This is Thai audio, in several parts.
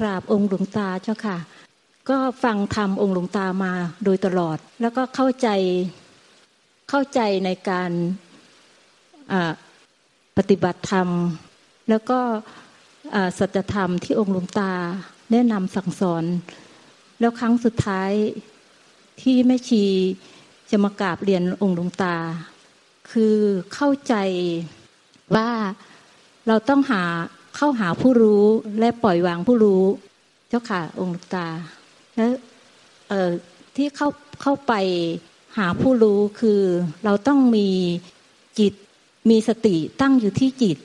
กราบองค์หลวงตาเจ้าค่ะ ก็ฟังธรรมองค์หลวงตามาโดยตลอด แล้วก็เข้าใจเข้าใจในการปฏิบัติธรรม แล้วก็สัจธรรมที่องค์หลวงตาแนะนำสั่งสอน แล้วครั้งสุดท้ายที่แม่ชีจะมากราบเรียนองค์หลวงตา คือเข้าใจว่าเราต้องหา เข้าหาผู้รู้และปล่อยวางผู้รู้ เจ้าค่ะองค์ตาแล้วที่เข้าเข้าไปหาผู้รู้คือเราต้องมีจิตมีสติตั้งอยู่ที่จิต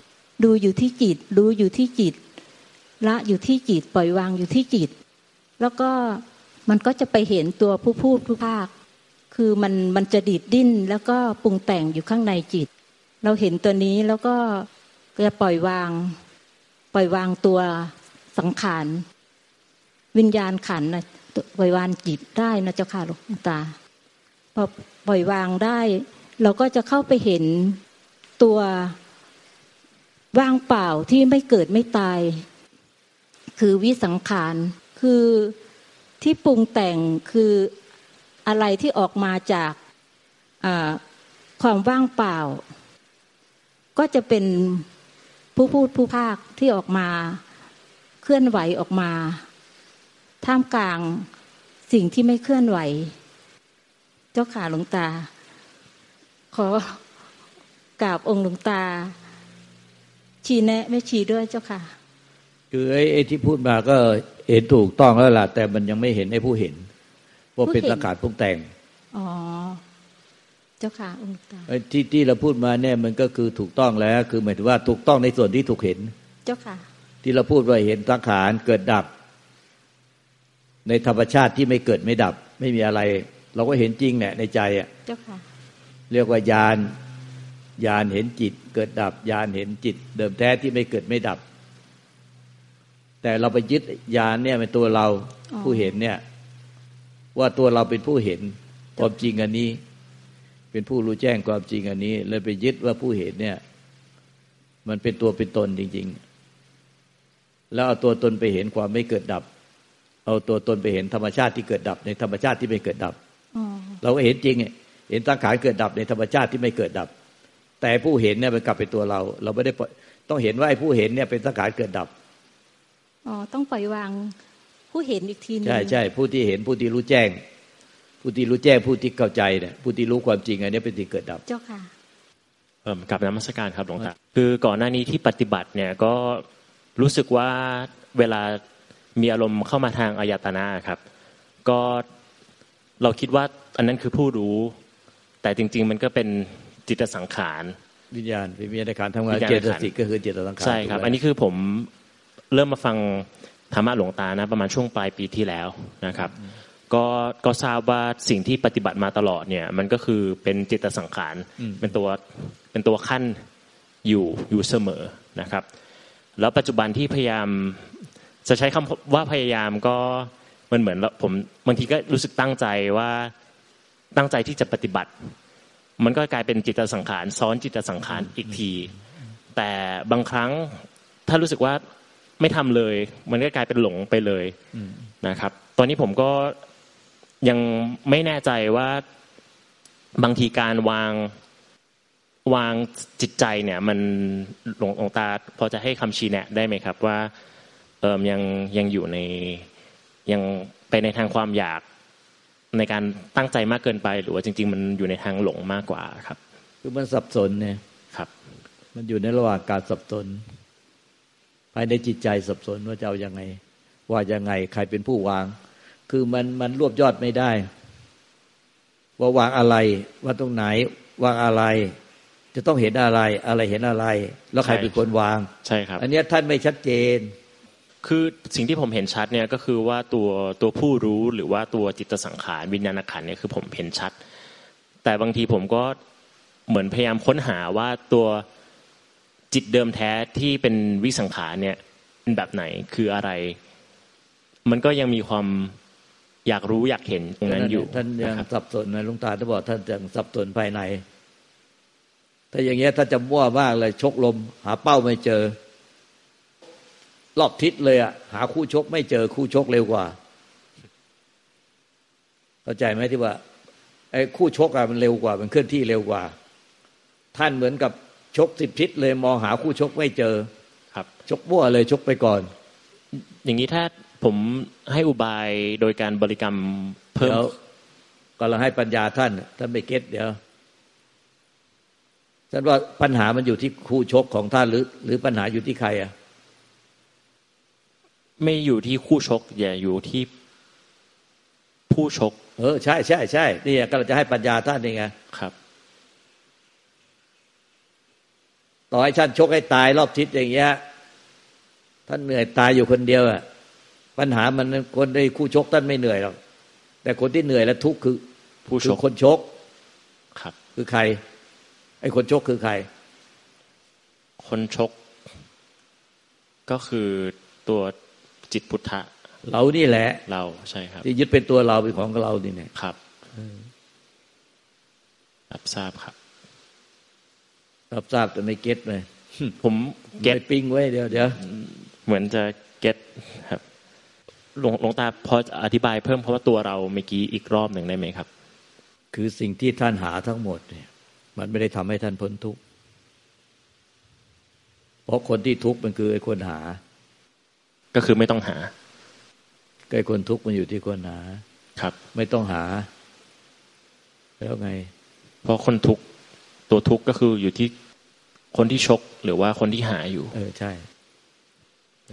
ดูอยู่ที่จิต รู้อยู่ที่จิต ละอยู่ที่จิต ปล่อยวางอยู่ที่จิต แล้วก็มันก็จะไปเห็นตัวผู้พูดผู้ภาค คือมันมันจะดิดดิ้นแล้วก็ปรุงแต่งอยู่ข้างในจิต เราเห็นตัวนี้แล้วก็จะปล่อยวาง ปล่อยวางตัวสังขารวิญญาณขันนะปล่อยวางจิตได้นะเจ้าค่ะหลวงตาพอปล่อยวางได้ เราก็จะเข้าไปเห็นตัวว่างเปล่าที่ไม่เกิดไม่ตาย คือวิสังขารคือที่ปรุงแต่งคืออะไรที่ออกมาจากความว่างเปล่า ก็จะเป็น ผู้พูดผู้ภาคที่ออกมา เคลื่อนไหวออกมา ท่ามกลางสิ่งที่ไม่เคลื่อนไหว เจ้าขาหลวงตา ขอกราบองค์หลวงตา ชี้แนะไม่ชี้ด้วยเจ้าค่ะ คือไอ้ที่พูดมาก็เห็นถูกต้องแล้วล่ะ แต่มันยังไม่เห็นไอ้ผู้เห็นว่าเป็นสังขารปรุงแต่ง อ๋อ เจ้าค่ะองค์ตาที่ที่เราพูดมาเนี่ยมันก็คือถูกต้องแล้ว คือหมายถึงว่าถูกต้องในส่วนที่ถูกเห็น เจ้าค่ะ ที่เราพูดว่าเห็นสังขารเกิดดับ ในธรรมชาติที่ไม่เกิดไม่ดับ ไม่มีอะไร เราก็เห็นจริงเนี่ยในใจอะเจ้าค่ะ เรียกว่ายานยานเห็นจิต เกิดดับยานเห็นจิต เดิมแท้ที่ไม่เกิดไม่ดับ แต่เราไปยึดยานเนี่ยเป็นตัวเราผู้เห็นเนี่ย ว่าตัวเราเป็นผู้เห็นความจริงอันนี้ เป็นผู้รู้แจ้งความจริงอันนี้ เลยไปยึดว่าผู้เห็นเนี่ย มันเป็นตัวเป็นตนจริง ๆ แล้วเอาตัวตนไปเห็นความไม่เกิดดับ เอาตัวตนไปเห็นธรรมชาติที่เกิดดับ ในธรรมชาติที่ไม่เกิดดับเราก็เห็นจริงเห็นตั้งขานเกิดดับในธรรมชาติที่ไม่เกิดดับ แต่ผู้เห็นเนี่ยมันกลับเป็นตัวเรา เราไม่ได้ต้องเห็นว่าไอ้ผู้เห็นเนี่ยเป็นตั้งขานเกิดดับอ๋อต้องปล่อยวางผู้เห็นอีกทีนึงใช่ใช่ผู้ที่เห็นผู้ที่รู้แจ้ง ผู้ที่รู้แจ้งผู้ที่เข้าใจเนี่ยผู้ที่รู้ความจริงอันนี้เป็นสิ่งเกิดดับ เจ้าค่ะเอ่อกับนมัสการครับหลวงตาคือก่อนหน้านี้ที่ปฏิบัติเนี่ยก็รู้สึกว่าเวลามีอารมณ์เข้ามาทางอายตนะครับ ก็เราคิดว่าอันนั้นคือผู้รู้ แต่จริง ๆ มันก็เป็นจิตสังขารวิญญาณวิญญาณการทำงานเจตสิกก็คือจิตสังขารใช่ครับ อันนี้คือผมเริ่มมาฟังธรรมะหลวงตานะ ประมาณช่วงปลายปีที่แล้วนะครับ ก็ก็ทราบว่าสิ่งที่ปฏิบัติมาตลอดเนี่ย มันก็คือเป็นจิตสังขารเป็นตัวเป็นตัวขั้นอยู่อยู่เสมอนะครับ แล้วปัจจุบันที่พยายามจะใช้คำว่าพยายามก็มันเหมือนผมบางทีก็รู้สึกตั้งใจว่าตั้งใจที่จะปฏิบัติ มันก็กลายเป็นจิตสังขารซ้อนจิตสังขารอีกที แต่บางครั้งถ้ารู้สึกว่าไม่ทำเลย มันก็กลายเป็นหลงไปเลยนะครับ ตอนนี้ผมก็ ยังไม่แน่ใจว่าบางทีการวางวางจิตใจเนี่ย มันหลวงตาพอจะให้คำชี้แนะได้ไหมครับ ว่าเออยังยังอยู่ในยังไปในทางความอยากในการตั้งใจมากเกินไป หรือว่าจริง ๆ มันอยู่ในทางหลงมากกว่าครับ คือมันสับสนเนี่ยครับ มันอยู่ในระหว่างการสับสน ภายในจิตใจสับสนว่าจะเอายังไง ว่ายังไง ใครเป็นผู้วาง คือมันมันรวบยอดไม่ได้ ว่าวางอะไร ว่าตรงไหน วางอะไร จะต้องเห็นอะไร อะไรเห็นอะไร แล้วใครเป็นคนวาง ใช่ครับ อันนี้ท่านไม่ชัดเจน คือสิ่งที่ผมเห็นชัดเนี่ยก็คือว่าตัวตัวผู้รู้หรือว่าตัวจิตสังขารวิญญาณขันเนี่ยคือผมเห็นชัด แต่บางทีผมก็เหมือนพยายามค้นหาว่าตัวจิตเดิมแท้ที่เป็นวิสังขารเนี่ยเป็นแบบไหนคืออะไร มันก็ยังมีความ อยากรู้อยากเห็นตรงนั้นอยู่ ท่านยังสับสนนะลุงตาท่านบอกท่านยังสับสนภายใน ถ้าอย่างเงี้ยถ้าจะมั่วมากเลยชกลม หาเป้าไม่เจอ รอบทิศเลยอะหาคู่ชกไม่เจอคู่ชกเร็วกว่า เข้าใจไหมที่ว่าไอ้คู่ชกอะมันเร็วกว่า มันเคลื่อนที่เร็วกว่า ท่านเหมือนกับชกสิบทิศเลยมองหาคู่ชกไม่เจอ ครับ ชกมั่วเลยชกไปก่อน อย่างนี้ถ้า ผมให้อุบายโดยการบริกรรมเพิ่มเดี๋ยวก็เราให้ปัญญาท่าน ท่านไม่เก็ตเดี๋ยวท่านว่าปัญหามันอยู่ที่คู่ชกของท่านหรือ หรือปัญหาอยู่ที่ใครอะ ไม่อยู่ที่คู่ชก อย่าอยู่ที่ผู้ชก เออใช่ใช่ใช่นี่ก็เราจะให้ปัญญาท่านนี่ไงครับ ต่อให้ท่านชกให้ตายรอบทิศอย่างเงี้ยท่านเหนื่อยตายอยู่คนเดียวอะ ปัญหามันคนในคู่ชกท่านไม่เหนื่อยหรอกแต่คนที่เหนื่อยและทุกข์คือ ผู้ชคือกคนชก ครับ คือใคร ไอ้คนชกคือใคร คนชก ก็คือตัวจิตพุทธะ เรานี่แหละ เราใช่ครับที่ยึดเป็นตัวเราเป็นของเรานี่เนี่ยครับรับทราบครับรับทราบแต่ไม่เก็ตเลยผมเก็ตไม่ปิ้งไว้เดี๋ยวเดี๋ยวเหมือนจะเก็ตครับ หลวงหลวงตาพอจะอธิบายเพิ่มเพราะว่าตัวเราเมื่อกี้อีกรอบหนึ่งได้ไหมครับ คือสิ่งที่ท่านหาทั้งหมดเนี่ย มันไม่ได้ทำให้ท่านพ้นทุกข์เพราะคนที่ทุกข์มันคือไอ้คนหา ก็คือไม่ต้องหาไอ้คนทุกข์มันอยู่ที่คนหา ครับ ไม่ต้องหา แล้วไง เพราะคนทุกข์ตัวทุกข์ก็คืออยู่ที่คนที่ทุกข์หรือว่าคนที่หาอยู่ เออใช่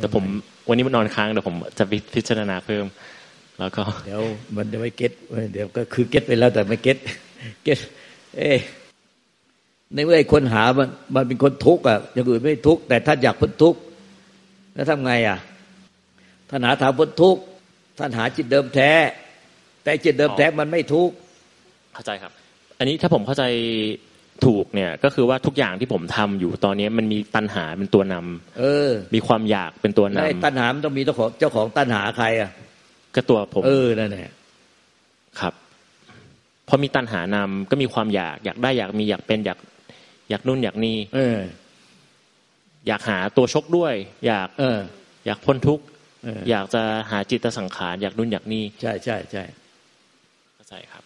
แต่ผมวันนี้มันนอนค้างเดี๋ยวผมจะพิจารณาเพิ่ม แล้วก็ เดี๋ยวมันจะไม่ get เว้ยเดี๋ยวก็คือ get ไปแล้วแต่ไม่ get get เอ้ในเมื่อไอ้คนหามันมันเป็นคนทุกข์อะอย่างอื่นไม่ทุกข์แต่ท่านอยากพ้นทุกข์แล้วทำไงอะท่านหาทางพ้นทุกข์ท่านหาจิตเดิมแท้ แต่จิตเดิมแท้มันไม่ทุกข์เข้าใจครับ อันนี้ถ้าผมเข้าใจ ถูกเนี่ยก็คือว่าทุกอย่างที่ผมทำอยู่ตอนนี้มันมีตัณหาเป็นตัวนำเออ มีความอยากเป็นตัวนแล้วไอ้ตัณหามันต้องมีเจ้าของเจ้าของตัณหาใครอะำก็ตัวผม เออนั่นแหละครับพอมีตัณหานำก็มีความอยาก อยากได้อยากมีอยากเป็นอยากอยากนู่นอยากนี่เออ อยากหาตัวชกด้วย อยาก เออ อยากพ้นทุกข์เอออยากจะหาจิตสังขารอยากนู่นอยากนี่ใช่ใช่ใช่เข้าใจครับ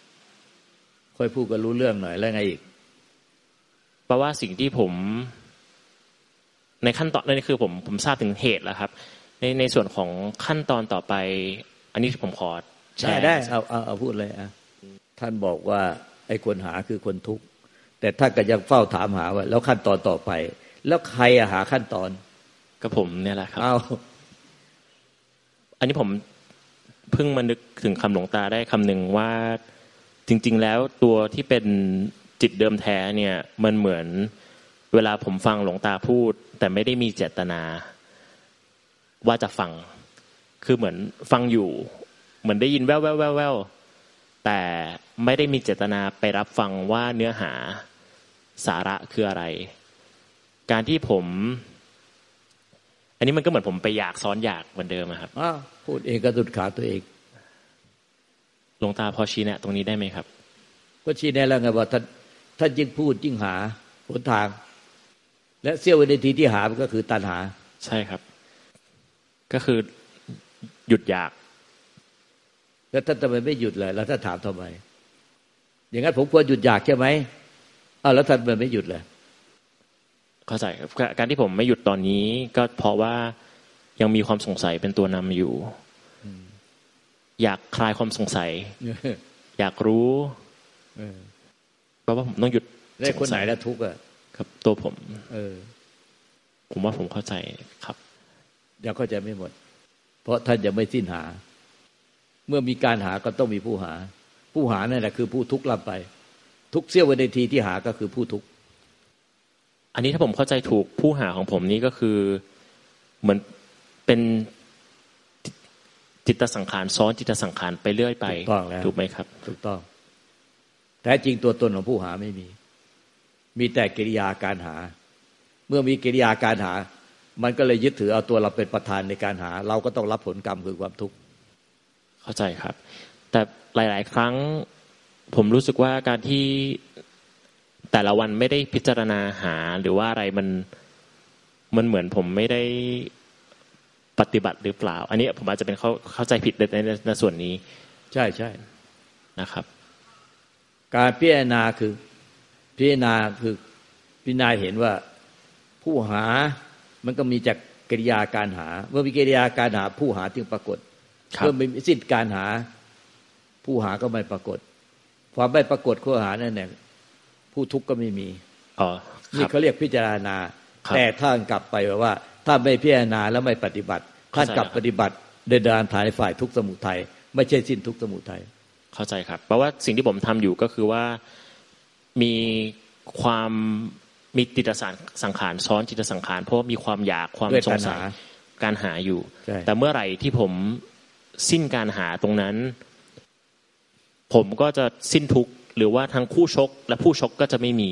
ค่อยพูดก็รู้เรื่องหน่อยแล้วไงอีก แปลว่าสิ่งที่ผม ในขั้นตอนนั่นคือผมผมทราบถึงเหตุแล้วครับ ในในส่วนของขั้นตอนต่อไป อันนี้ผมขอแชได้ร์ได้เอาเอาเอาพูดเลยอะท่านบอกว่าไอ้คนหาคือคนทุกข์แต่ท่านก็ยังเฝ้าถามหาว่า แล้วขั้นตอนต่อไป แล้วใครอะหาขั้นตอนก็ผมเนี่ยแหละครับเอาอันนี้ผมเพิ่งมานึกถึงคำหลวงตาได้คำหนึ่งว่าจริง ๆ แล้วตัวที่เป็น จิตเดิมแท้เนี่ยมันเหมือนเวลาผมฟังหลวงตาพูด แต่ไม่ได้มีเจตนา ว่าจะฟัง คือเหมือนฟังอยู่ เหมือนได้ยินแว่วแว่วแว่วแววแต่ไม่ได้มีเจตนาไปรับฟังว่าเนื้อหาสาระคืออะไร การที่ผม อันนี้มันก็เหมือนผมไปอยากซ้อนอยากเหมือนเดิมอะครับอ้าวพูดเองก็ดุดขาตัวเองหลวงตาพอชี้แนะ ตรงนี้ได้ไหมครับ ก็ชี้แนะแล้วไงว่าท่าน ท่านยิ่งพูดยิ่งหาหนทาง และเสี้ยววินาทีที่หามันก็คือตัณหา ใช่ครับ ก็คือหยุดอยาก แล้วท่านทำไมไม่หยุดเลยแล้วท่านถามทำไม อย่างนั้นผมควรหยุดอยากใช่ไหมอ้าวแล้วท่านทำไมไม่หยุดเลยเข้าใจครับการการที่ผมไม่หยุดตอนนี้ ก็เพราะว่ายังมีความสงสัยเป็นตัวนำอยู่ อยากคลายความสงสัย อยากรู้ แปลว่าผมต้องหยุดได้คนไหนสงสัยแล้วทุกข์อะครับ ตัวผม เออ ผมว่าผมเข้าใจครับยังเข้าใจไม่หมด เพราะท่านยังไม่สิ้นหา เมื่อมีการหาก็ต้องมีผู้หา ผู้หานั่นแหละคือผู้ทุกข์ลำไป ทุกเสี้ยววินาทีที่หาก็คือผู้ทุกข์อันนี้ถ้าผมเข้าใจถูกผู้หาของผมนี้ก็คือเหมือนเป็นจิตจิตสังขารซ้อนจิตสังขารไปเรื่อยไปถูกต้องแล้วถูกไหมครับ ถูกต้อง แท้จริงตัวตนของผู้หาไม่มี มีแต่กิริยาการหา เมื่อมีกิริยาการหา มันก็เลยยึดถือเอาตัวเราเป็นประธานในการหา เราก็ต้องรับผลกรรมคือความทุกข์เข้าใจครับ แต่หลาย ๆ ครั้งผมรู้สึกว่าการที่แต่ละวันไม่ได้พิจารณาหาหรือว่าอะไรมันมันเหมือนผมไม่ได้ปฏิบัติหรือเปล่า อันนี้ผมอาจจะเป็นเข้าเข้าใจผิดในในในส่วนนี้ ใช่ใช่นะครับ การพิจารณาคือ พิจารณาคือพิจารณาเห็นว่า ผู้หามันก็มีจากกิริยาการหา เมื่อมีกิริยาการหา ผู้หาจึงปรากฏครับเมื่อมีสิ้นการหา ผู้หาก็ไม่ปรากฏ ความไม่ปรากฏผู้หานั่นแหละผู้ทุกข์ก็ไม่มีอ๋อคนี่รับเขาเรียกพิจารณาครับแต่ท่านกลับไปว่า ถ้าไม่พิจารณาแล้วไม่ปฏิบัติท่านกลับเข้าใจแล้วปฏิบัติเดินดานถ่ายฝ่ายทุกข์สมุทัยไม่ใช่สิ้นทุกข์สมุทัย เข้าใจครับ เพราะว่าสิ่งที่ผมทำอยู่ก็คือว่ามีความมีจิตสังสังขารซ้อนจิตสังขารเพราะว่ามีความอยากความด้วยสตังณสัหายการหาอยู่ใช่แต่เมื่อไหร่ที่ผมสิ้นการหาตรงนั้น ผมก็จะสิ้นทุกข์หรือว่าทั้งคู่ชก และผู้ชกก็จะไม่มี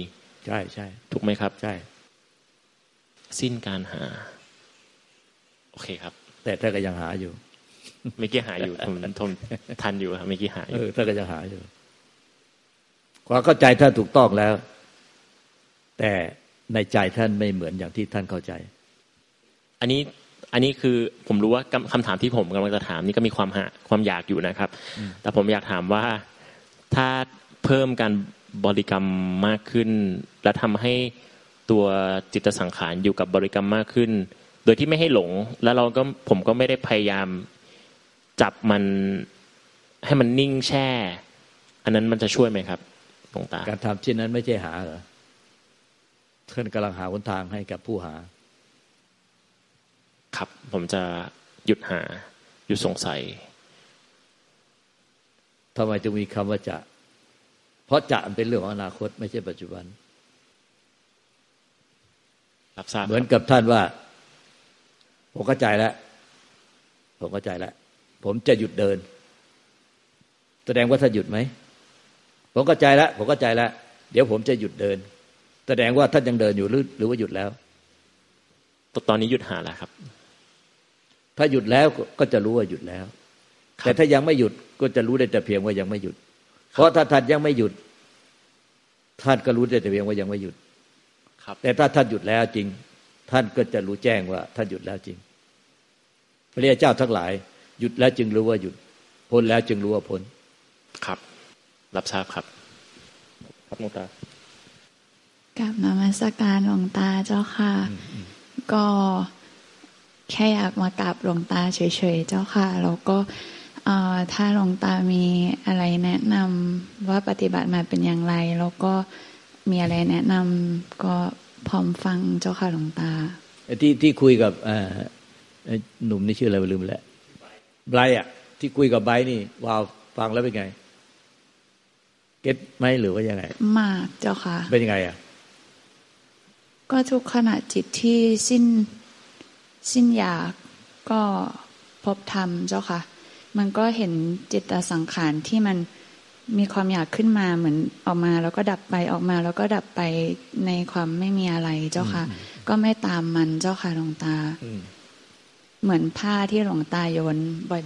ใช่ใช่ถูกไหมครับใช่สิ้นการหา โอเคครับ แต่ท่านก็ยังหาอยู่ เมื่อกี้หาอยู่ผมทนทันอยู่ครับเมื่อกี้หาอเอยู่อท่านก็ยังหาอยู่ความเข้าใจท่านถูกต้องแล้ว แต่ในใจท่านไม่เหมือนอย่างที่ท่านเข้าใจ อันนี้อันนี้คือผมรู้ว่าคำคำถามที่ผมกำลังจะถามนี่ก็มีความหาความอยากอยู่นะครับ แต่ผมอยากถามว่าถ้าเพิ่มการบริกรรมมากขึ้น และทำให้ตัวจิตสังขารอยู่กับบริกรรมมากขึ้น โดยที่ไม่ให้หลง แล้วเราก็ผมก็ไม่ได้พยายาม จับมันให้มันนิ่งแช่ อันนั้นมันจะช่วยไหมครับหลวงตา การทำเช่นนั้นไม่ใช่หาเหรอท่านกำลังหาหนทางให้กับผู้หา ครับ ผมจะหยุดหา หยุดสงสัยทำไมจึงมีคำว่าจะ เพราะจะมันเป็นเรื่องของอนาคต ไม่ใช่ปัจจุบันรับทราบเหมือนกับท่านว่า ผมเข้าใจแล้ว ผมเข้าใจแล้ว ผมจะหยุดเดิน แสดงว่าท่านหยุดไหม ผมเข้าใจแล้วผมเข้าใจแล้วเดี๋ยวผมจะหยุดเดิน แสดงว่าท่านยังเดินอยู่หรือหรือว่าหยุดแล้ว ตอนนี้หยุดหาแล้วครับ ถ้าหยุดแล้วก็จะรู้ว่าหยุดแล้วครับแต่ถ้ายังไม่หยุดก็จะรู้ได้แต่เพียงว่ายังไม่หยุด เพราะถ้าท่านยังไม่หยุดท่านก็รู้ได้แต่เพียงว่ายังไม่หยุด ครับ แต่ถ้าท่านหยุดแล้วจริง ท่านก็จะรู้แจ้งว่าท่านหยุดแล้วจริง พระเรียเจ้าทั้งหลาย หยุดแล้วจึงรู้ว่าหยุด พ้นแล้วจึงรู้ว่าพ้น ครับ รับทราบครับ ครับหลวงตากับนมัสการหลวงตาเจ้าค่ะ ก็แค่อยากมากราบหลวงตาเฉยๆเจ้าค่ะ แล้วก็เอ่อถ้าหลวงตามีอะไรแนะนำว่าปฏิบัติมาเป็นอย่างไร แล้วก็มีอะไรแนะนำก็พร้อมฟังเจ้าค่ะหลวงตาไอ้ที่ที่คุยกับเอ่อไอ้หนุ่มนี่ชื่ออะไรไม่ลืมแล้ว ไบรท์อะ ที่คุยกับไบรท์นี่วาวฟังแล้วเป็นไง เก็ตไหมหรือว่ายังไง มากเจ้าค่ะ เป็นยังไงอะ ก็ทุกขณะจิตที่สิ้นสิ้นอยากก็พบธรรมเจ้าค่ะ มันก็เห็นจิตตสังขารที่มันมีความอยากขึ้นมาเหมือนออกมาแล้วก็ดับไปออกมา แล้วก็ดับไปในความไม่มีอะไรเจ้าค่ะ ก็ไม่ตามมันเจ้าค่ะหลวงตาอืม เหมือนผ้าที่หลวงตาโยน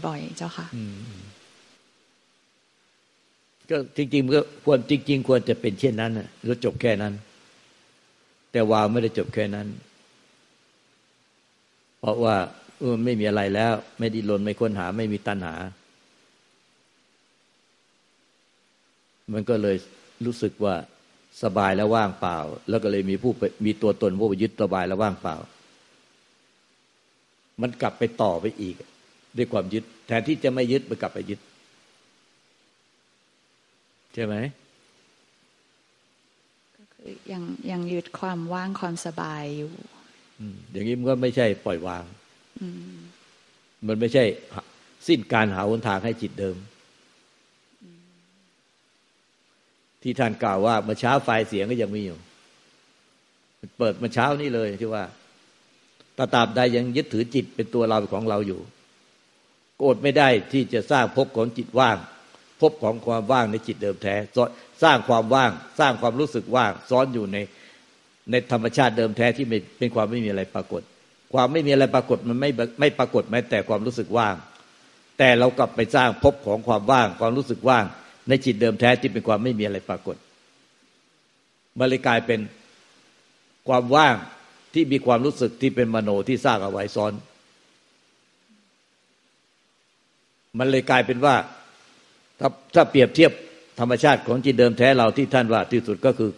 บ่อย ๆ เจ้าค่ะก็จริงๆก็ควรจริง ๆ ควรจะเป็นเช่นนั้นนะแล้วจบแค่นั้น แต่วาวไม่ได้จบแค่นั้น เพราะว่าเออไม่มีอะไรแล้ว ไม่ดิ้นรนไม่ค้นหา ไม่มีตัณหา มันก็เลยรู้สึกว่าสบายแล้วว่างเปล่า แล้วก็เลยมีผู้มีตัวตนผู้ไปยึดสบายแล้วว่างเปล่า มันกลับไปต่อไปอีก ด้วยความยึด แทนที่จะไม่ยึดมันกลับไปยึด ใช่ไหมก็คือยังยังยึดความว่างความสบายอยู่อืมอย่างนี้มันก็ไม่ใช่ปล่อยวางอืมมันไม่ใช่หาสิ้นการหาหนทางให้จิตเดิม ที่ท่านกล่าวว่าเมื่อเช้าไฟเสียงก็ยังมีอยู่เปิดเมื่อเช้านี้เลยที่ว่า ตาตราบใดยังยึดถือจิตเป็นตัวเราของเราอยู่โกรธไม่ได้ที่จะสร้างภพของจิตว่างภพของความว่างในจิตเดิมแท้ สร้างความว่าง สร้างความรู้สึกว่าง ซ้อนอยู่ในในธรรมชาติเดิมแท้ที่เป็นความไม่มีอะไรปรากฏ ความไม่มีอะไรปรากฏมันไม่ไม่ปรากฏแม้แต่ความรู้สึกว่าง แต่เรากลับไปสร้างภพของความว่าง ความรู้สึกว่าง ในจิตเดิมแท้ที่เป็นความไม่มีอะไรปรากฏมันเลยกลายเป็นความว่าง ที่มีความรู้สึกที่เป็นมโนที่สร้างเอาไว้ซ้อน มันเลยกลายเป็นว่า ถ้าถ้าเปรียบเทียบธรรมชาติของจิตเดิมแท้เราที่ท่านว่าที่สุดก็คือ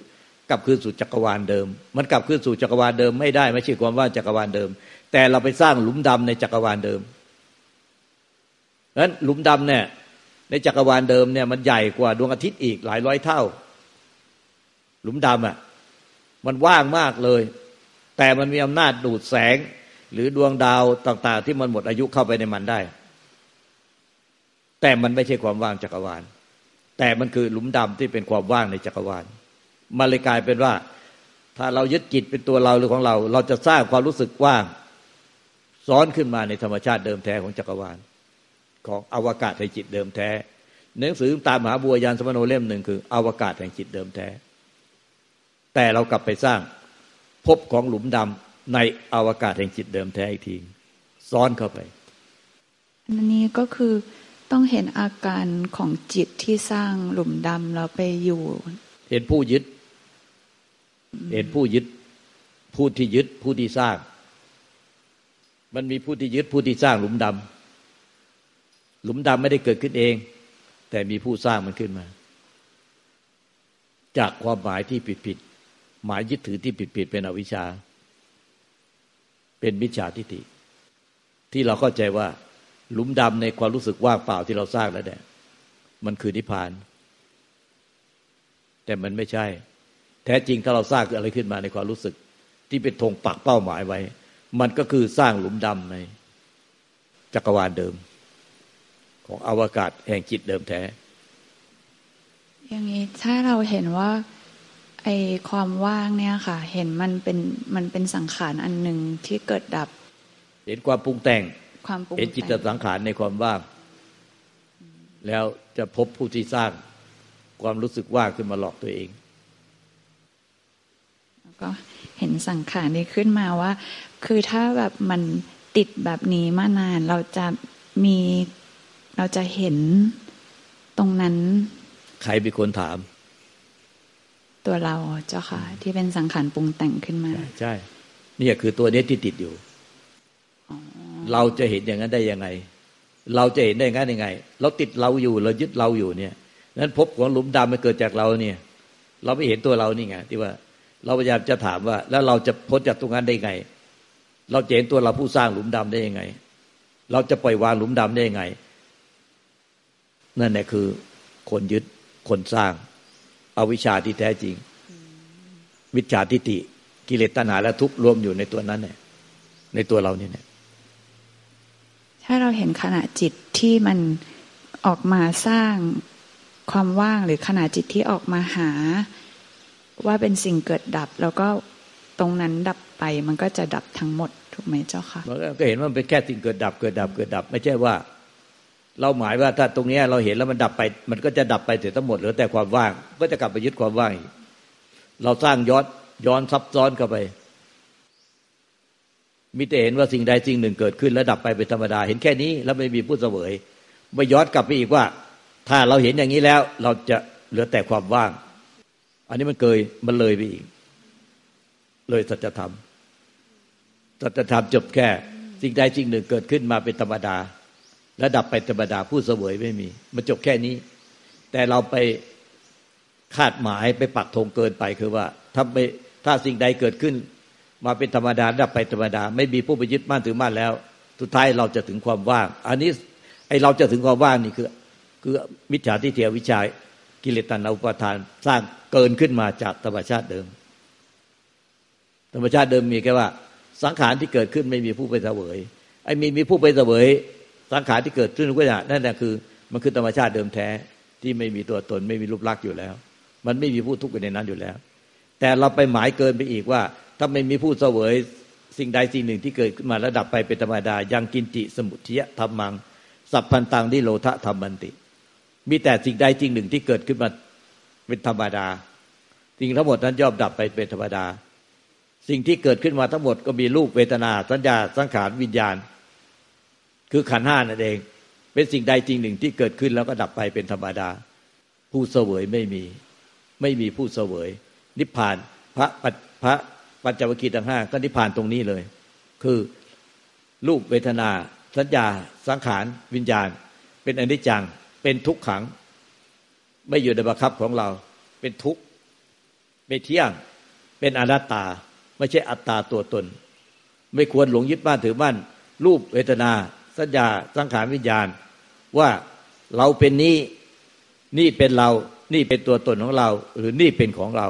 กลับคืนสู่จักรวาลเดิม มันกลับคืนสู่จักรวาลเดิมไม่ได้ไม่ใช่ความว่าจักรวาลเดิม แต่เราไปสร้างหลุมดำในจักรวาลเดิมนั้นหลุมดำเนี่ยในจักรวาลเดิมเนี่ยมันใหญ่กว่าดวงอาทิตย์อีกหลายร้อยเท่า หลุมดำอะมันว่างมากเลย แต่มันมีอำนาจดูดแสง หรือดวงดาวต่าง ๆ ที่มันหมดอายุเข้าไปในมันได้ แต่มันไม่ใช่ความว่างจักรวาล แต่มันคือหลุมดำที่เป็นความว่างในจักรวาลมันเลยกลายเป็นว่า ถ้าเรายึดจิตเป็นตัวเราหรือของเรา เราจะสร้างความรู้สึกว่างซ้อนขึ้นมาในธรรมชาติเดิมแท้ของจักรวาล ของอวกาศแห่งจิตเดิมแท้หนังสือตามมหาบัวยานสมโนเล่มหนึ่งคือ อวกาศแห่งจิตเดิมแท้ แต่เรากลับไปสร้าง พบของหลุมดำในอวกาศแห่งจิตเดิมแท้อีกทีซ้อนเข้าไป อันนี้ก็คือต้องเห็นอาการของจิตที่สร้างหลุมดำเราไปอยู่ เห็นผู้ยึด เห็นผู้ยึด ผู้ที่ยึดผู้ที่สร้าง มันมีผู้ที่ยึดผู้ที่สร้างหลุมดำหลุมดำไม่ได้เกิดขึ้นเอง แต่มีผู้สร้างมันขึ้นมา จากความหมายที่ผิดผิด หมายยึดถือที่ผิดผิดเป็นอวิชชา เป็นมิจฉาทิฏฐิที่เราเข้าใจว่าหลุมดำในความรู้สึกว่างเปล่าที่เราสร้างแล้วเนี่ยมันคือนิพพาน แต่มันไม่ใช่ แท้จริงถ้าเราสร้างอะไรขึ้นมาในความรู้สึก ที่เป็นธงปักเป้าหมายไว้ มันก็คือสร้างหลุมดำในจักรวาลเดิม ของอวกาศแห่งจิตเดิมแท้ อย่างนี้ถ้าเราเห็นว่า ไอความว่างเนี่ยค่ะ เห็นมันเป็นมันเป็นสังขารอันหนึ่งที่เกิดดับ เห็นความปรุงแต่งความปรุงเห็นจิตสังขารในความว่าง แล้วจะพบผู้ที่สร้างความรู้สึกว่างขึ้นมาหลอกตัวเองก็เห็นสังขารนี้ขึ้นมาว่า คือถ้าแบบมันติดแบบนี้มานานเราจะมีเราจะเห็นตรงนั้น ใครเป็นคนถาม ตัวเราเจ้าค่ะ ที่เป็นสังขารปรุงแต่งขึ้นมา ใช่นี่คือตัวนี้ที่ติดอยู่เราจะเห็นอย่างนั้นได้ยังไง เราจะเห็นได้ยังไงยังไง เราติดเราอยู่เรายึดเราอยู่เนี่ยนั้นพบของหลุมดำมันเกิดจากเราเนี่ย เราไม่เห็นตัวเรานี่ไงที่ว่า เราพยายามจะถามว่า แล้วเราจะพ้นจากตรงนั้นได้ไง เราจะเห็นตัวเราผู้สร้างหลุมดำได้ยังไง เราจะปล่อยวางหลุมดำได้ยังไง นั่นแหละคือ คนยึดคนสร้าง อาวิชชาที่แท้จริงวิชาทิฏฐิกิเลสตัณหาและทุกข์รวมอยู่ในตัวนั้นเนี่ยในตัวเราเนี่ยถ้าเราเห็นขณะจิตที่มันออกมาสร้างความว่างหรือขณะจิตที่ออกมาหา ว่าเป็นสิ่งเกิดดับ แล้วก็ตรงนั้นดับไปมันก็จะดับทั้งหมดถูกไหมเจ้าค่ะก็เห็นว่ามันเป็นแค่สิ่งเกิดดับเกิดดับเกิดดับ ไม่ใช่ว่า เราหมายว่าถ้าตรงนี้เราเห็นแล้วมันดับไป มันก็จะดับไปเสียทั้งหมดเหลือแต่ความว่าง ก็จะกลับไปยึดความว่างเราสร้างย้อนย้อนซับซ้อนเข้าไปมีแต่เห็นว่าสิ่งใดสิ่งหนึ่งเกิดขึ้นแล้วดับไปเป็นธรรมดา เห็นแค่นี้แล้วไม่มีผู้เสวยไม่ย้อนกลับไปอีกว่า ถ้าเราเห็นอย่างนี้แล้ว เราจะเหลือแต่ความว่าง อันนี้มันเกยมันเลยไปอีก เลยสัจธรรมสัจธรรมจบแค่ สิ่งใดสิ่งหนึ่งเกิดขึ้นมาเป็นธรรมดา และดับไปธรรมดาผู้เสวยไม่มี มันจบแค่นี้ แต่เราไปคาดหมายไปปักธงเกินไปคือว่าถ้าไปถ้าสิ่งใดเกิดขึ้น มาเป็นธรรมดาดับไปธรรมดา ไม่มีผู้ไปยึดมั่นถือมั่นแล้วสุดท้ายเราจะถึงความว่าง อันนี้ไอเราจะถึงความว่างนี่คือ คือมิจฉาทิฏฐิวิชากิเลสตัณหาอุปทานสร้างเกินขึ้นมาจากธรรมชาติเดิม ธรรมชาติเดิมมีแค่ว่า สังขารที่เกิดขึ้นไม่มีผู้ไปเสวยไอ้มีมีผู้ไปเสวย สังขารที่เกิดขึ้นก็จะนั่นแหละคือ มันคือธรรมชาติเดิมแท้ที่ไม่มีตัวตน ไม่มีรูปลักษณ์อยู่แล้ว มันไม่มีผู้ทุกข์อยู่ในนั้นอยู่แล้ว แต่เราไปหมายเกินไปอีกว่า ถ้าไม่มีผู้เสวยสิ่งใดสิ่งหนึ่งที่เกิดขึ้นมาระดับไปเป็นธรรมดายังกินจิสมุทิยธรรมัง สัพพันตังที่โลทะธรรมันติ มีแต่สิ่งใดสิ่งหนึ่งที่เกิดขึ้นมาเป็นธรรมดา สิ่งทั้งหมดนั้นย่อมดับไปเป็นธรรมดา สิ่งที่เกิดขึ้นมาทั้งหมดก็มีรูปเวทนา สัญญาสังขารวิญญาณ คือขันห้านั่นเอง เป็นสิ่งใดจริงหนึ่งที่เกิดขึ้นแล้วก็ดับไปเป็นธรรมดา ผู้เสวยไม่มี ไม่มีผู้เสวย นิพพานพระพระปัญจวัคคีทั้งห้าก็นิพพานตรงนี้เลย คือรูปเวทนา สัญญา สังขาร วิญญาณ เป็นอนิจจัง เป็นทุกขัง ไม่อยู่ในบังคับของเรา เป็นทุกข์ไม่เที่ยง เป็นอนัตตา ไม่ใช่อัตตาตัวตน ไม่ควรหลงยึดบ้านถือบ้านรูปเวทนา สัญญาสังขารวิญญาณ ว่าเราเป็นนี้นี่เป็นเรา นี่เป็นตัวตนของเรา หรือนี่เป็นของเรา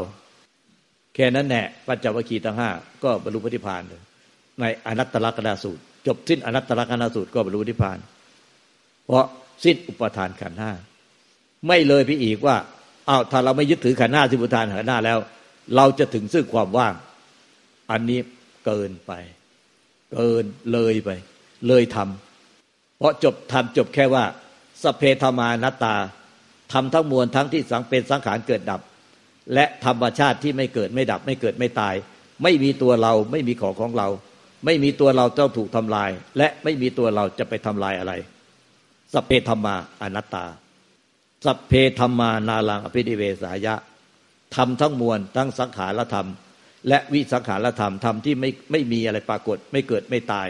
แค่นั้นแน่ปัญจวัคคีย์ทั้งห้าก็บรรลุพระนิพพานเลยในอนัตตลกษณสูตร จบสิ้นอนัตตลกษณสูตรก็บรรลุนิพพาน เพราะสิ้นอุปทานขันห้าไม่เลยไปอีกว่าอ้าวถ้าเราไม่ยึดถือขันห้าสิ้นอุทานขันห้าแล้ว เราจะถึงซึ่งความว่าง อันนี้เกินไป เกินเลยไป เลยทำ เพราะจบทำจบแค่ว่า สเพธมานัตตาทำทั้งมวลทั้งที่สังเป็นสังขารเกิดดับ และธรรมชาติที่ไม่เกิดไม่ดับ ไม่เกิดไม่ตาย ไม่มีตัวเราไม่มีของของเรา ไม่มีตัวเราต้องถูกทำลาย และไม่มีตัวเราจะไปทำลายอะไร สเพธมาอนัตตา สเพธรรมานาลังอภินิเวสายะทำทั้งมวลทั้งสังขารธรรม และวิสังขารธรรมธรรมที่ไม่ไม่มีอะไรปรากฏ ไม่เกิดไม่ตาย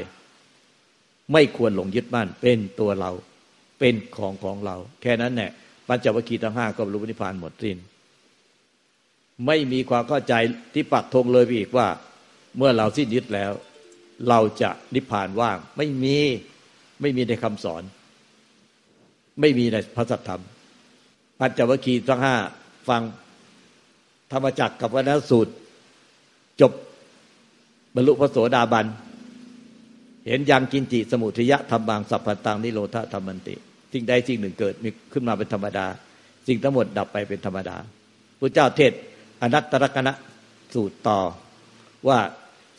ไม่ควรหลงยึดมั่นเป็นตัวเรา เป็นของของเรา แค่นั้นแหละปัญจวัคคีย์ทั้งห้าก็รู้นิพพานหมดสิ้น ไม่มีความเข้าใจที่ปักธงเลยไปอีกว่า เมื่อเราสิ้นยึดแล้ว เราจะนิพพานว่าง ไม่มีไม่มีในคำสอน ไม่มีในพระสัทธรรมปัญจวัคคีย์ทั้งห้าฟังธรรมจักกับวนสูตร จบบรรลุพระโสดาบัน เห็นยังกินจิสมุทยะธรรมังสัพพตังนิโรธธรรมันติ สิ่งใดสิ่งหนึ่งเกิดมีขึ้นมาเป็นธรรมดา สิ่งทั้งหมดดับไปเป็นธรรมดาพระเจ้าเทศอนัตตลกนะสูตรต่อว่า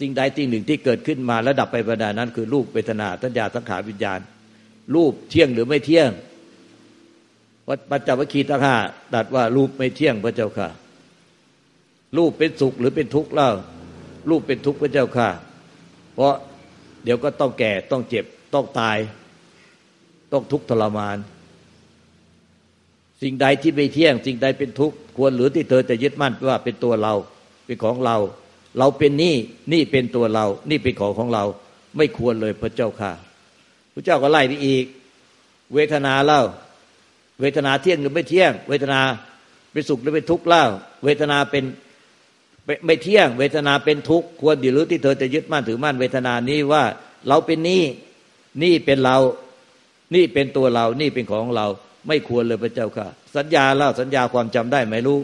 สิ่งใดสิ่งหนึ่งที่เกิดขึ้นมาแล้วดับไปบรรดานั้น คือรูปเวทนาสัญญาสังขารวิญญาณ รูปเที่ยงหรือไม่เที่ยงวัดปัจจวัคคีย์ทั้งห้าดัดว่ารูปไม่เที่ยงพระเจ้าค่ะ รูปเป็นสุขหรือเป็นทุกข์เล่ารูปเป็นทุกข์พระเจ้าค่ะ เพราะ ดี๋ยวก็ต้องแก่ต้องเจ็บต้องตาย ต้องทุกข์ทรมาน สิ่งใดที่ไม่เที่ยง สิ่งใดเป็นทุกข์ควรหรือที่เธอจะยึดมั่นว่าเป็นตัวเราเป็นของเรา เราเป็นนี่นี่เป็นตัวเรา นี่เป็นของของเรา ไม่ควรเลยพระเจ้าค่ะพระเจ้าก็ไล่ไปอีก เวทนาเล่า เวทนาเที่ยงหรือไม่เที่ยง เวทนาเป็นสุขหรือเป็นทุกข์เล่า เวทนาเป็น ไม่เที่ยงเวทนาเป็นทุกข์ควรหรือที่เธอจะยึดมั่นถือมั่นเวทนานี้ว่า เราเป็นนี่นี่เป็นเรา นี่เป็นตัวเรา นี่เป็นของเรา ไม่ควรเลยพระเจ้าค่ะ สัญญาเล่าสัญญาความจำได้ไหมรู้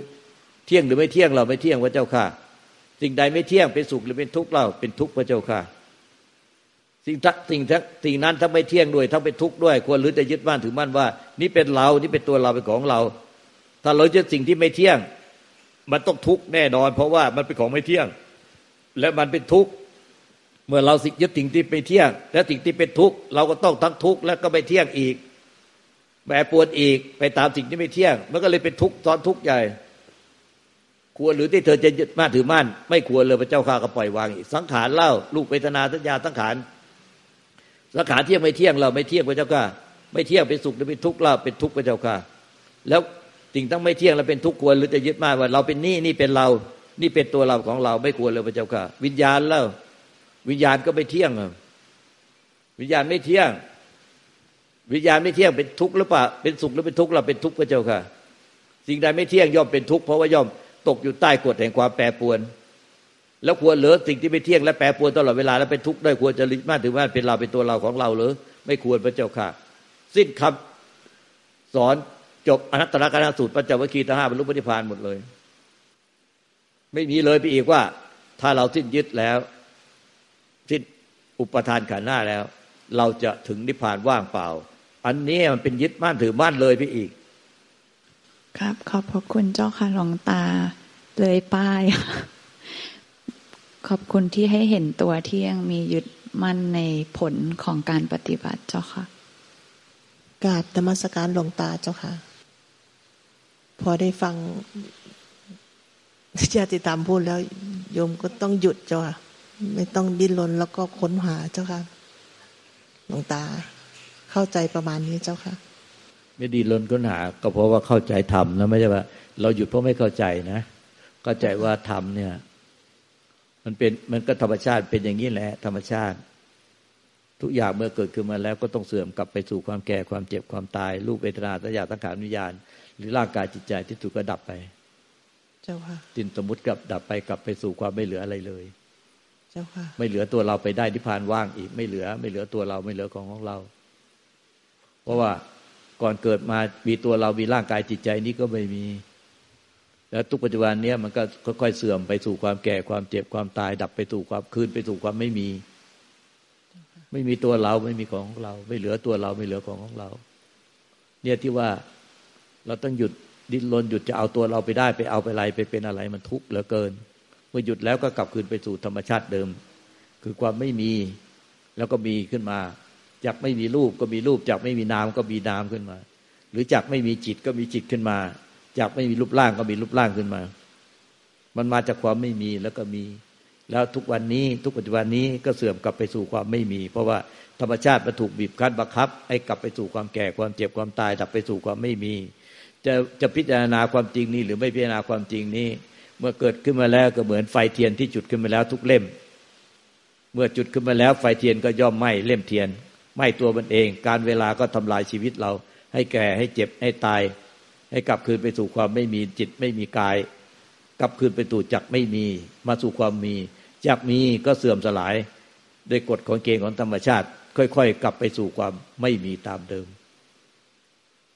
เที่ยงหรือไม่เที่ยงเราไม่เที่ยงพระเจ้าค่ะ สิ่งใดไม่เที่ยงเป็นสุขหรือเป็นทุกข์เราเป็นทุกข์พระเจ้าค่ะ สิ่งทักสิ่งทักสิ่งนั้นถ้าไม่เที่ยงด้วยทั้งเป็นทุกข์ด้วย ควรหรือจะยึดมั่นถือมั่นว่า นี่เป็นเรา นี่เป็นตัวเราเป็นของเรา ถ้าเราจะสิ่งที่ไม่เที่ยง มันต้องทุกข์แน่นอน เพราะว่ามันเป็นของไม่เที่ยง และมันเป็นทุกข์เมื่อเราสิยึดสิ่งที่ไปเที่ยง และสิ่งที่เป็นทุกข์เราก็ต้องทั้งทุกข์แล้วก็ไปเที่ยงอีกแปรปวนอีกไปตามสิ่งที่ไม่เที่ยง มันก็เลยเป็นทุกข์ซ้อนทุกข์ใหญ่ควรหรือที่เธอจะยึดมั่นถือมั่น ไม่ควรเลยพระเจ้าข้าก็ปล่อยวางอีกสังขารเล่าลูกเวทนาสัญญาสังขารสังขารเที่ยงไม่เที่ยงเราไม่เที่ยงพระเจ้าข้าไม่เที่ยงเป็นสุขหรือเป็นทุกข์เราเป็นทุกข์พระเจ้าข้าแล้ว สิ่งทั้งไม่เที่ยงแล้วเป็นทุกข์ควรหรือจะยึดมั่นว่าเราเป็นนี่นี่เป็นเรา นี่เป็นตัวเราของเราไม่ควรเลยพระเจ้าข้าวิญญาณเล่าวิญญาณก็ไม่เที่ยงวิญญาณไม่เที่ยง วิญญาณไม่เที่ยงเป็นทุกข์หรือเปล่าเป็นสุขหรือเป็นทุกข์เราเป็นทุกข์พระเจ้าค่ะ สิ่งใดไม่เที่ยงย่อมเป็นทุกข์เพราะว่าย่อมตกอยู่ใต้กฎแห่งความแปรปรวน แล้วควรเหลือสิ่งที่ไม่เที่ยงและแปรปรวนตลอดเวลาแล้วเป็นทุกข์ด้วยควรจะริมาถือว่าเป็นเราเป็นตัวเราของเราหรือไม่ควรพระเจ้าค่ะ สิ้นคำสอน จบอนัตตลกนสูตรปัญจวัคคีย์ทั้งห้าบรรลุปฏิพานหมดเลย ไม่มีเลยไปอีกว่า ถ้าเราสิ้นยึดแล้วสิ้นอุปทานขันหน้าแล้ว เราจะถึงนิพพานว่างเปล่า อันนี้มันเป็นยึดมั่นถือมั่นเลยไปอีก ครับ ขอบพระคุณเจ้าค่ะหลวงตาเลยป้าย ขอบคุณที่ให้เห็นตัวที่ยังมียึดมั่นในผลของการปฏิบัติเจ้าค่ะกราบธรรมสการหลวงตาเจ้าค่ะ พอได้ฟังญาติธรรมพูดแล้วโยมก็ต้องหยุดเจ้าค่ะไม่ต้องดิ้นรนแล้วก็ค้นหาเจ้าค่ะหลวงตาเข้าใจประมาณนี้เจ้าค่ะ ไม่ดิ้นรนค้นหา ก็เพราะว่าเข้าใจธรรมนะไม่ใช่ว่า เราหยุดเพราะไม่เข้าใจนะเข้าใจว่าธรรมเนี่ย มันเป็นมันก็ธรรมชาติเป็นอย่างนี้แหละ ธรรมชาติ ทุกอย่างเมื่อเกิดขึ้นมาแล้วก็ต้องเสื่อมกลับไปสู่ความแก่ความเจ็บความตาย รูปเวทนาสัญญาสังขารวิญญาณ หรือร่างกายจิตใจที่ถูกก็ดับไป เจ้าค่ะจินสมมติกลับดับไปกลับไปสู่ความไม่เหลืออะไรเลย เจ้าค่ะ ไม่เหลือตัวเราไปได้นิพพานว่างอีกไม่เหลือ ไม่เหลือตัวเราไม่เหลือของของเรา เพราะว่าก่อนเกิดมามีตัวเรามีร่างกายจิตใจนี้ก็ไม่มี แล้วทุกปัจจุบันเนี้ยมันก็ค่อยๆเสื่อมไปสู่ความแก่ความเจ็บความตาย ดับไปสู่ความคืนไปสู่ความไม่มี ไม่มีตัวเราไม่มีของของเรา ไม่เหลือตัวเราไม่เหลือของของเรา เนี่ยที่ว่า เราต้องหยุดดิ้นรนหยุดจะเอาตัวเราไปได้ไปเอาไปอะไรไปเป็นอะไรมันทุกข์เหลือเกิน เมื่อหยุดแล้วก็กลับคืนไปสู่ธรรมชาติเดิม คือความไม่มีแล้วก็มีขึ้นมาจากไม่มีรูปก็มีรูปจากไม่มีนามก็มีนามขึ้นมา หรือจากไม่มีจิตก็มีจิตขึ้นมา จากไม่มีรูปร่างก็มีรูปร่างขึ้นมา มันมาจากความไม่มีแล้วก็มี แล้วทุกวันนี้ทุกปัจจุบันนี้ก็เสื่อมกลับไปสู่ความไม่มี เพราะว่าธรรมชาติมันถูกบีบคั้นบังคับ ให้กลับไปสู่ความแก่ความเจ็บความตายดับไปสู่ความไม่มี จะจะพิจารณาความจริงนี้ หรือไม่พิจารณาความจริงนี้ เมื่อเกิดขึ้นมาแล้วก็เหมือนไฟเทียนที่จุดขึ้นมาแล้วทุกเล่ม เมื่อจุดขึ้นมาแล้ว ไฟเทียนก็ย่อมไหม้เล่มเทียนไหม่ตัวมันเอง การเวลาก็ทำลายชีวิตเรา ให้แก่ให้เจ็บให้ตาย ให้กลับคืนไปสู่ความไม่มีจิตไม่มีกาย กลับคืนไปสู่จักไม่มีมาสู่ความมีจักมีก็เสื่อมสลายโดยกฎของเกณฑ์ของธรรมชาติ ค่อย ๆ กลับไปสู่ความไม่มีตามเดิม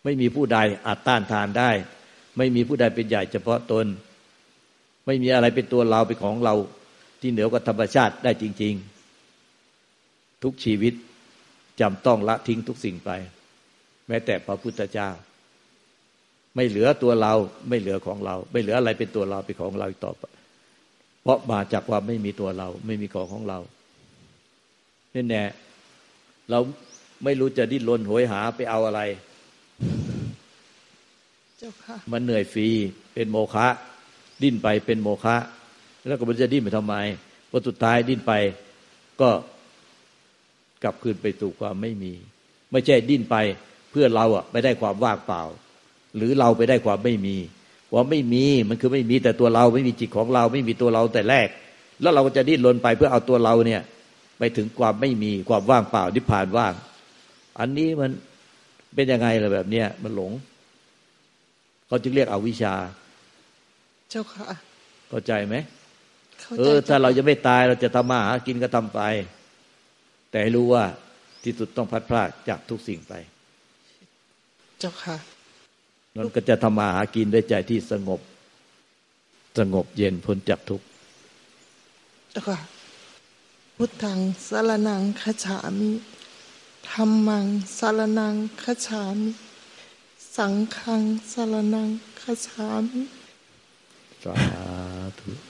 ไม่มีผู้ใดอาจต้านทานได้ ไม่มีผู้ใดเป็นใหญ่เฉพาะตน ไม่มีอะไรเป็นตัวเราเป็นของเราที่เหนือกว่าธรรมชาติได้จริง ๆ ทุกชีวิตจำต้องละทิ้งทุกสิ่งไป แม้แต่พระพุทธเจ้า ไม่เหลือตัวเราไม่เหลือของเรา ไม่เหลืออะไรเป็นตัวเราเป็นของเราอีกต่อไปเพราะมาจากความไม่มีตัวเรา ไม่มีของของเรานี่แน่เราไม่รู้จะดิ้นรนโหยหาไปเอาอะไร เจ้าค่ะมันเหนื่อยฟรีเป็นโมฆะดิ้นไปเป็นโมฆะแล้วก็มันจะดิ้นไปทำไมพอสุดท้ายดิ้นไปก็กลับคืนไปสู่ความไม่มี ไม่ใช่ดิ้นไปเพื่อเราอะไปได้ความว่างเปล่า หรือเราไปได้ความไม่มีความไม่มีมันคือไม่มีแต่ตัวเราไม่มีจิตของเราไม่มีตัวเราแต่แรก แล้วเราก็จะดิ้นรนไปเพื่อเอาตัวเราเนี่ย ไปถึงความไม่มีความว่างเปล่านิพพานว่าง อันนี้มัน เป็นยังไงล่ะแบบเนี้ยมันหลงเขาจึงเรียกอวิชชา เจ้าค่ะ เข้าใจไหมเออ ถ้าเราจะไม่ตายเราจะทำมาหากินก็ทำไป แต่ให้รู้ว่าที่สุดต้องพัดพลาดจากทุกสิ่งไป เจ้าค่ะนั่นก็จะทำมาหากินด้วยใจที่สงบ สงบเย็นพ้นจากทุกข์เจ้าค่ะ พุทธังสารนังคฉามิ ธรรมังสารนังคฉามิ สังฆังสารนังคฉามิ สาธุ